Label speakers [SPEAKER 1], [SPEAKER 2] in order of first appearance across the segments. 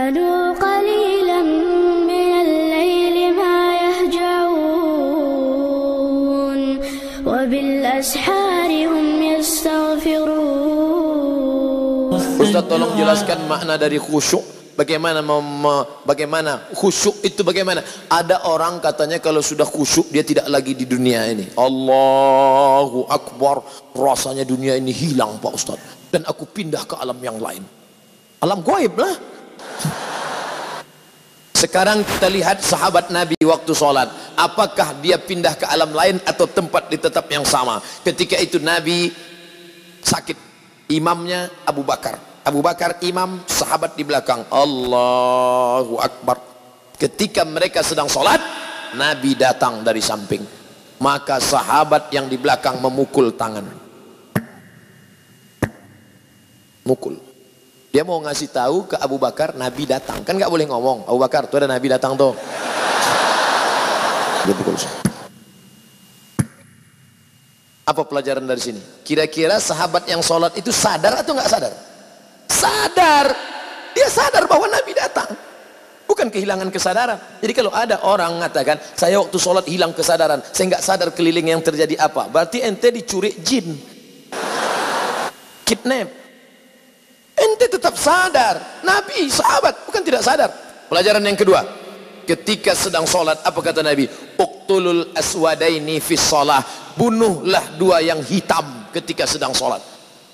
[SPEAKER 1] كانوا قليلا من الليل ما يهجعون وبالأسحار هم يستغفرون
[SPEAKER 2] Ustaz tolong jelaskan makna dari khusyuk Bagaimana mem- bagaimana khusyuk itu bagaimana? Ada orang katanya kalau sudah khusyuk dia tidak lagi di dunia ini. Allahu Akbar. Rasanya dunia ini hilang Pak Ustaz. Dan aku pindah ke alam yang lain. Alam goib lah. Sekarang kita lihat sahabat Nabi waktu sholat. Apakah dia pindah ke alam lain atau tempat di tetap yang sama? Ketika itu Nabi sakit. Imamnya Abu Bakar. Abu Bakar imam, sahabat di belakang. Allahu Akbar. Ketika mereka sedang sholat, Nabi datang dari samping. Maka sahabat yang di belakang memukul tangan. Mukul. Dia mau ngasih tahu ke Abu Bakar, Nabi datang. Kan nggak boleh ngomong. Abu Bakar, tuh ada Nabi datang tuh. Dia pukul. Apa pelajaran dari sini? Kira-kira sahabat yang sholat itu sadar atau nggak sadar? Sadar. Dia sadar bahwa Nabi datang. Bukan kehilangan kesadaran. Jadi kalau ada orang mengatakan, saya waktu sholat hilang kesadaran, saya nggak sadar keliling yang terjadi apa. Berarti ente dicuri jin. Kidnap. Ente tetap sadar. Nabi, sahabat, bukan tidak sadar. Pelajaran yang kedua. Ketika sedang sholat, apa kata Nabi? Uqtulul aswadaini fis sholah. Bunuhlah dua yang hitam ketika sedang sholat.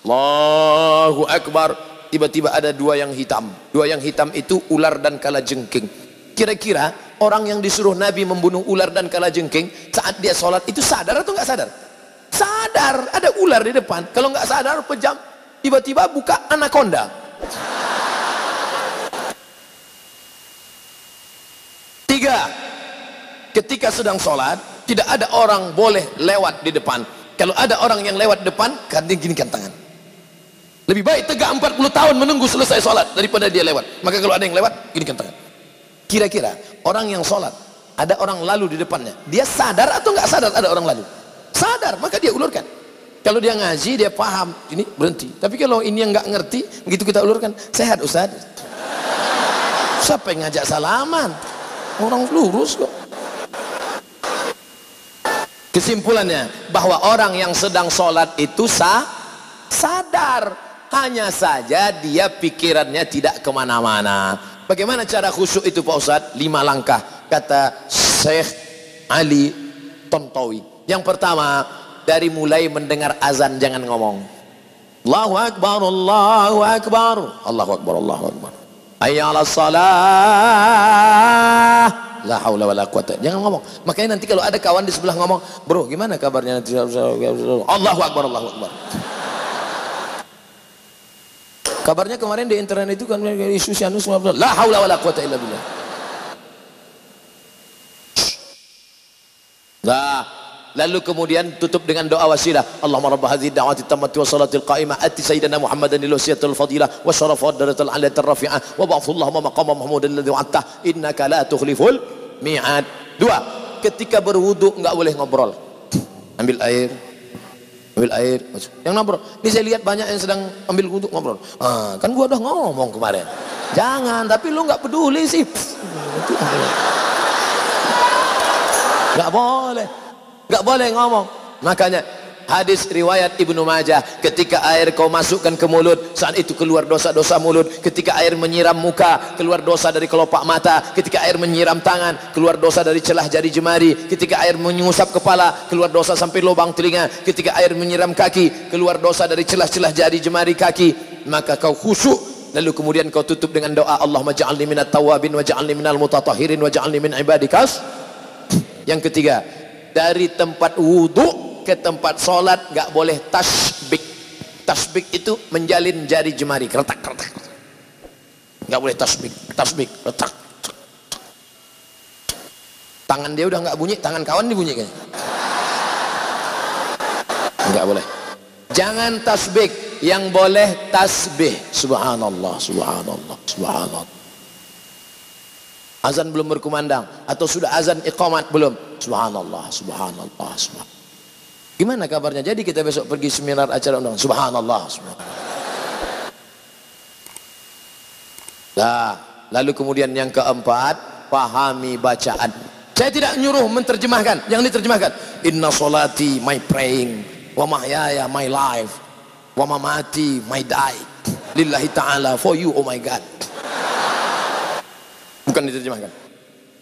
[SPEAKER 2] Allahu Akbar. Tiba-tiba ada dua yang hitam. Dua yang hitam itu ular dan kala jengking. Kira-kira orang yang disuruh Nabi membunuh ular dan kala jengking saat dia sholat itu sadar atau nggak sadar? Sadar. Ada ular di depan. Kalau nggak sadar pejam. Tiba-tiba buka anaconda. Tiga. Ketika sedang sholat, tidak ada orang boleh lewat di depan. Kalau ada orang yang lewat depan, kan dia ginikan tangan. Lebih baik tegak 40 tahun menunggu selesai sholat daripada dia lewat. Maka kalau ada yang lewat, ginikan tangan. Kira-kira orang yang sholat, ada orang lalu di depannya. Dia sadar atau nggak sadar ada orang lalu? Sadar, maka dia ulurkan. Kalau dia ngaji, dia paham. Ini berhenti. Tapi kalau ini yang nggak ngerti, begitu kita ulurkan, sehat Ustaz. Siapa yang ngajak salaman? Orang lurus kok. Kesimpulannya, bahwa orang yang sedang sholat itu sah, sadar. Hanya saja dia pikirannya tidak ke mana-mana. Bagaimana cara khusyuk itu Pak Ustadz? Lima langkah. Kata Syekh Ali Tontowi. Yang pertama, dari mulai mendengar azan jangan ngomong. Allahu Akbar, Allahu Akbar. Allahu Akbar, Allahu Akbar. Hayya ala salah. La haula wala quwata. Jangan ngomong. Makanya nanti kalau ada kawan di sebelah ngomong, "Bro, gimana kabarnya?" Allahu Akbar, Allahu Akbar. Kabarnya kemarin di internet itu kan isu Sianus la haula wala quwata illa billah. Nah, lalu kemudian tutup dengan doa wasilah. Allahumma rabb hadhihi da'wati tammati wa salatil qa'imah. Ati sayyidina Muhammadan lil wasiyatil fadilah. Wa syarafa darajatil aliyatir rafi'ah. Wa ba'athu Allahumma maqama mahmudan alladhi wa'atta innaka la tukhliful mi'ad. Dua, ketika berwudu enggak boleh ngobrol. Ambil air, ambil air. Yang ngobrol. Ini saya lihat banyak yang sedang ambil wudhu ngobrol. Ah, kan gua udah ngomong kemarin. Jangan tapi lu nggak peduli sih. Nggak boleh nggak boleh ngomong. Makanya hadis riwayat Ibnu Majah ketika air kau masukkan ke mulut saat itu keluar dosa-dosa mulut ketika air menyiram muka keluar dosa dari kelopak mata ketika air menyiram tangan keluar dosa dari celah jari jemari ketika air menyusap kepala keluar dosa sampai lubang telinga ketika air menyiram kaki keluar dosa dari celah-celah jari jemari kaki maka kau khusyuk lalu kemudian kau tutup dengan doa Allahumma ja'alni minat tawabin wa ja'alni minal mutatahirin wa ja'alni min ibadikas yang ketiga dari tempat wudhu ke tempat sholat nggak boleh tasbik tasbik itu menjalin jari jemari keretak keretak nggak boleh tasbik tasbik retak tangan dia udah nggak bunyi tangan kawan dibunyi kayaknya. Nggak boleh. Jangan tasbik yang boleh tasbih. Subhanallah subhanallah subhanallah. Azan belum berkumandang atau sudah azan iqamat belum subhanallah subhanallah subhanallah Gimana kabarnya? Jadi kita besok pergi seminar acara undang. Subhanallah. Subhanallah. Nah, Lalu kemudian yang keempat, pahami bacaan. Saya tidak nyuruh menterjemahkan, yang diterjemahkan. Inna solati my praying, wa mahyaya my life, wa mamati my die. Lillahi ta'ala for you oh my God. Bukan diterjemahkan.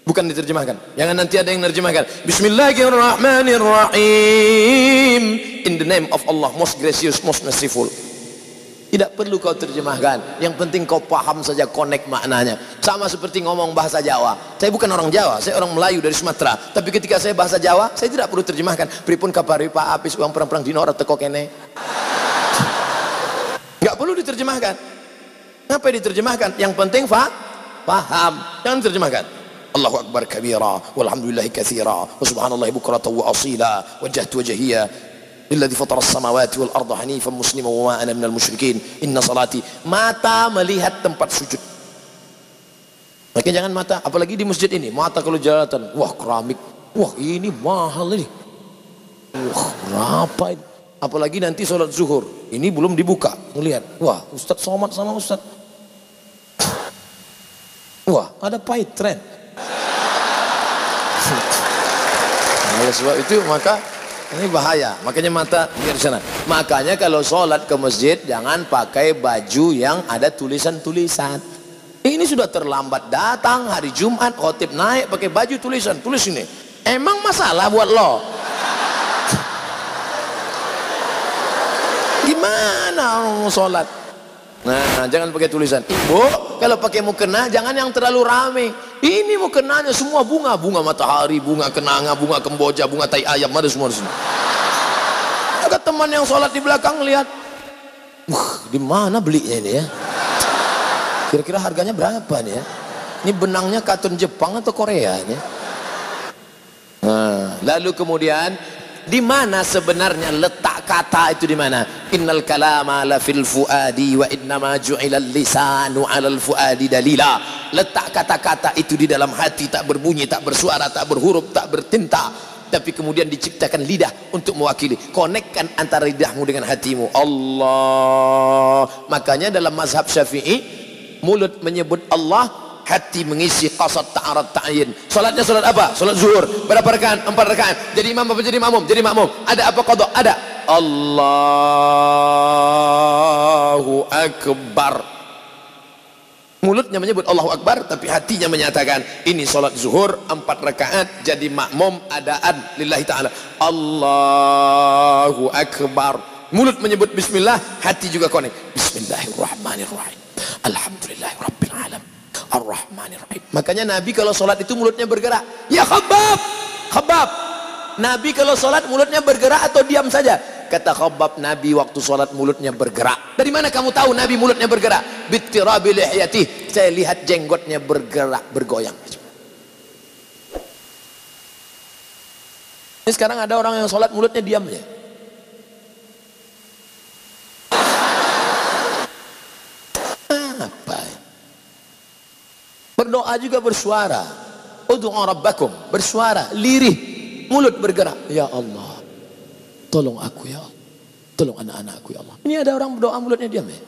[SPEAKER 2] Bukan diterjemahkan. Jangan nanti ada yang menerjemahkan. Bismillahirrahmanirrahim. In the name of Allah, most gracious, most merciful. Tidak perlu kau terjemahkan. Yang penting kau paham saja connect maknanya. Sama seperti ngomong bahasa Jawa. Saya bukan orang Jawa, saya orang Melayu dari Sumatera. Tapi ketika saya bahasa Jawa, saya tidak perlu terjemahkan. Pripun kapari Pak Apis uang perang-perang dino teko kene. Enggak perlu diterjemahkan. Ngapa diterjemahkan? Yang penting fa paham. Jangan diterjemahkan. Kabira walhamdulillahi katsira wa subhanallahi bukratan wa asila wajjahtu wajhiya Lilladzi fatara as-samawati wal arda hanifan musliman wa ma ana minal musyrikin. Inna salati mata melihat tempat sujud. Makanya jangan mata, apalagi di masjid ini, mata kalau jalan, wah keramik, wah ini mahal ini. Wah, berapa ini? Apalagi nanti sholat zuhur, ini belum dibuka, ngelihat, wah Ustadz somat sama Ustadz. Wah, ada pahit tren. Oleh sebab itu maka ini bahaya. Makanya mata biar sana. Makanya kalau sholat ke masjid jangan pakai baju yang ada tulisan-tulisan. Ini sudah terlambat datang hari Jumat khotib naik pakai baju tulisan tulis ini. Emang masalah buat lo? Gimana sholat? Nah, jangan pakai tulisan. Ibu, kalau pakai mukena jangan yang terlalu rame. Ini mukenanya semua bunga, bunga matahari, bunga kenanga, bunga kemboja, bunga tai ayam, ada semua di sini. Ada teman yang sholat di belakang lihat, wah, di mana belinya ini ya? Kira-kira harganya berapa nih ya? Ini benangnya katun Jepang atau Korea ini? Nah, lalu kemudian di mana sebenarnya letak kata itu di mana? Innal kalama la fil fuadi wa innama ju'ila lisanu 'alal fuadi dalila. Letak kata-kata itu di dalam hati tak berbunyi, tak bersuara, tak berhuruf, tak bertinta. Tapi kemudian diciptakan lidah untuk mewakili. Konekkan antara lidahmu dengan hatimu. Allah. Makanya dalam mazhab Syafi'i mulut menyebut Allah hati mengisi qasad ta'arad ta'yin. Salatnya salat apa? salat zuhur. Berapa rakaat? empat rakaat. Jadi imam apa? Jadi makmum? jadi makmum. Ada apa qadha? ada. Allahu Akbar. Mulutnya menyebut Allahu Akbar tapi hatinya menyatakan ini salat zuhur empat rakaat jadi makmum adaan lillahi ta'ala. Allahu Akbar. Mulut menyebut bismillah hati juga konek. Bismillahirrahmanirrahim Ar-Rahmanir-Rahim. Makanya Nabi kalau sholat itu mulutnya bergerak. Ya khabab, khabab. Nabi kalau sholat mulutnya bergerak atau diam saja. Kata khabab Nabi waktu sholat mulutnya bergerak. Dari mana kamu tahu Nabi mulutnya bergerak? Bittirabi lihyati. Saya lihat jenggotnya bergerak, bergoyang. Ini sekarang ada orang yang sholat mulutnya diam aja. Apa? Berdoa juga bersuara. Ud'u rabbakum, bersuara, lirih, mulut bergerak. Ya Allah, tolong aku ya Allah. Tolong anak-anakku ya Allah. Ini ada orang berdoa mulutnya diam ya.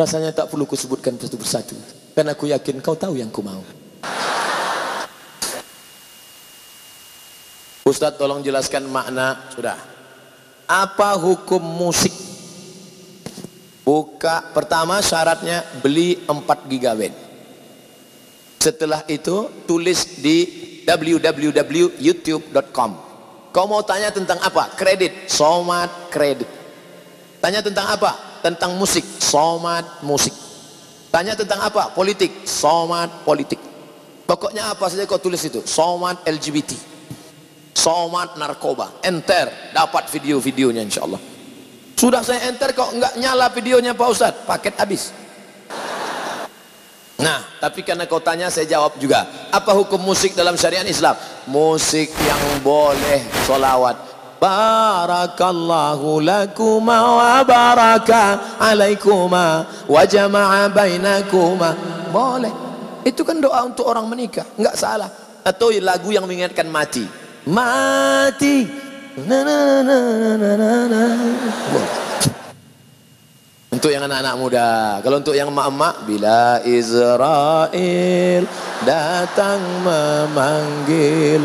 [SPEAKER 2] Rasanya tak perlu kusebutkan satu persatu. Karena aku yakin kau tahu yang ku mau. Ustaz tolong jelaskan makna. Sudah. Apa hukum musik? Buka pertama syaratnya beli 4 gigabit. Setelah itu tulis di www.youtube.com. Kau mau tanya tentang apa? Kredit, somat kredit. Tanya tentang apa? Tentang musik, somat musik. Tanya tentang apa? Politik, somat politik. Pokoknya apa saja kau tulis itu? Somat LGBT. Somat narkoba. Enter, dapat video-videonya insya Allah. Sudah saya enter kok nggak nyala videonya Pak Ustadz, paket habis. Nah, tapi karena kau tanya saya jawab juga. Apa hukum musik dalam syariat Islam? Musik yang boleh solawat. Barakallahu lakuma wa baraka alaikuma wa jama'a bainakuma. Boleh. Itu kan doa untuk orang menikah, nggak salah. Atau lagu yang mengingatkan mati. Mati. Na, na, na, na, na, na. Untuk yang anak-anak muda. Kalau untuk yang emak-emak, bila Israel datang memanggil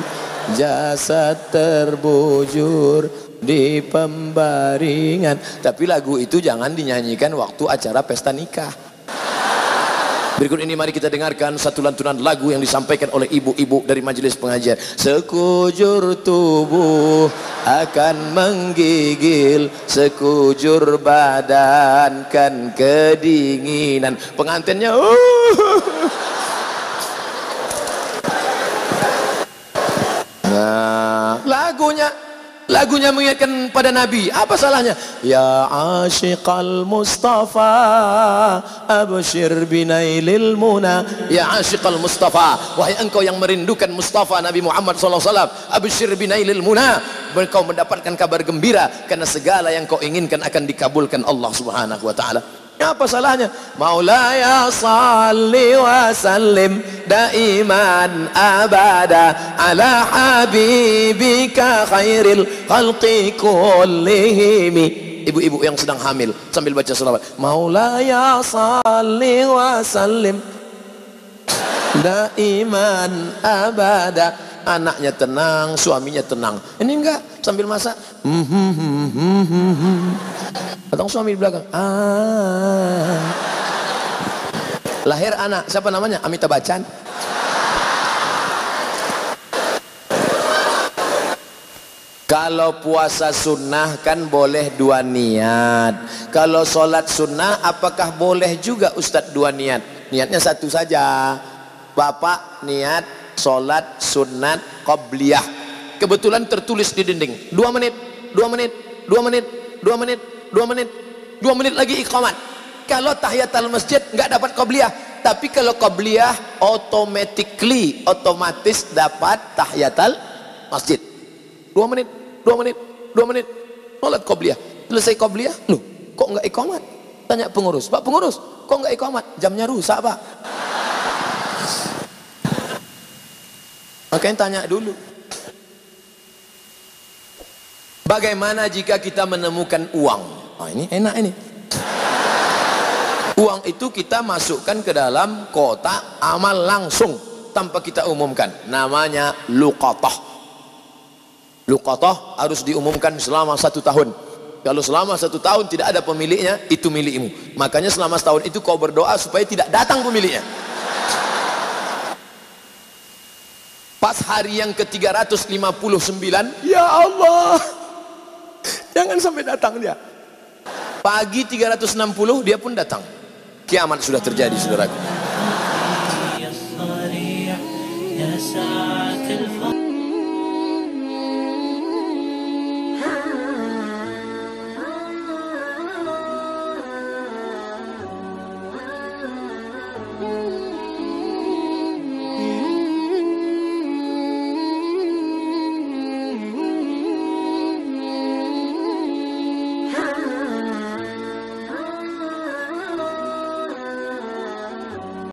[SPEAKER 2] jasad terbujur di pembaringan. Tapi lagu itu jangan dinyanyikan waktu acara pesta nikah. Berikut ini mari kita dengarkan satu lantunan lagu yang disampaikan oleh ibu-ibu dari majelis pengajian. Sekujur tubuh akan menggigil, sekujur badan kan kedinginan. Pengantinnya, uh. Nah, lagunya Lagunya mengingatkan pada Nabi. Apa salahnya? Ya asyiqal Mustafa abshir binailil muna. Ya asyiqal Mustafa, wahai engkau yang merindukan Mustafa Nabi Muhammad wasallam, abshir binailil muna. Engkau mendapatkan kabar gembira karena segala yang kau inginkan akan dikabulkan Allah Subhanahu wa taala. Apa salahnya? Maulaya salli wa sallim daiman abada ala habibika khairil khalqi kullihim. Ibu-ibu yang sedang hamil sambil baca selawat. Maulaya salli wa sallim daiman abada anaknya tenang, suaminya tenang. Ini enggak sambil masak. Hmm, hmm, hmm, hmm, hmm, hmm. Datang suami di belakang. Ah. Lahir anak, siapa namanya? Amitabh Bachchan. Kalau puasa sunnah kan boleh dua niat. Kalau solat sunnah apakah boleh juga Ustadz dua niat? Niatnya satu saja. Bapak niat solat sunat qabliyah. Kebetulan tertulis di dinding. Dua menit, dua menit, dua menit, dua menit, dua menit, dua menit lagi iqamat. Kalau tahiyatul masjid nggak dapat qabliyah. Tapi kalau qabliyah automatically, otomatis dapat tahiyatul masjid. Dua menit, dua menit, dua menit. Sholat qabliyah. Selesai qabliyah, loh kok nggak iqamat? Tanya pengurus, Pak pengurus, kok nggak iqamat? Jamnya rusak Pak. Makanya tanya dulu. Bagaimana jika kita menemukan uang? Oh, ini enak ini. Uang itu kita masukkan ke dalam kotak amal langsung tanpa kita umumkan. Namanya luqatah. Luqatah harus diumumkan selama satu tahun. Kalau selama satu tahun tidak ada pemiliknya, itu milikmu. Makanya selama setahun itu kau berdoa supaya tidak datang pemiliknya. Pas hari yang ke-359, ya Allah. Jangan sampai datang dia. Pagi 360 dia pun datang. Kiamat sudah terjadi, Saudaraku.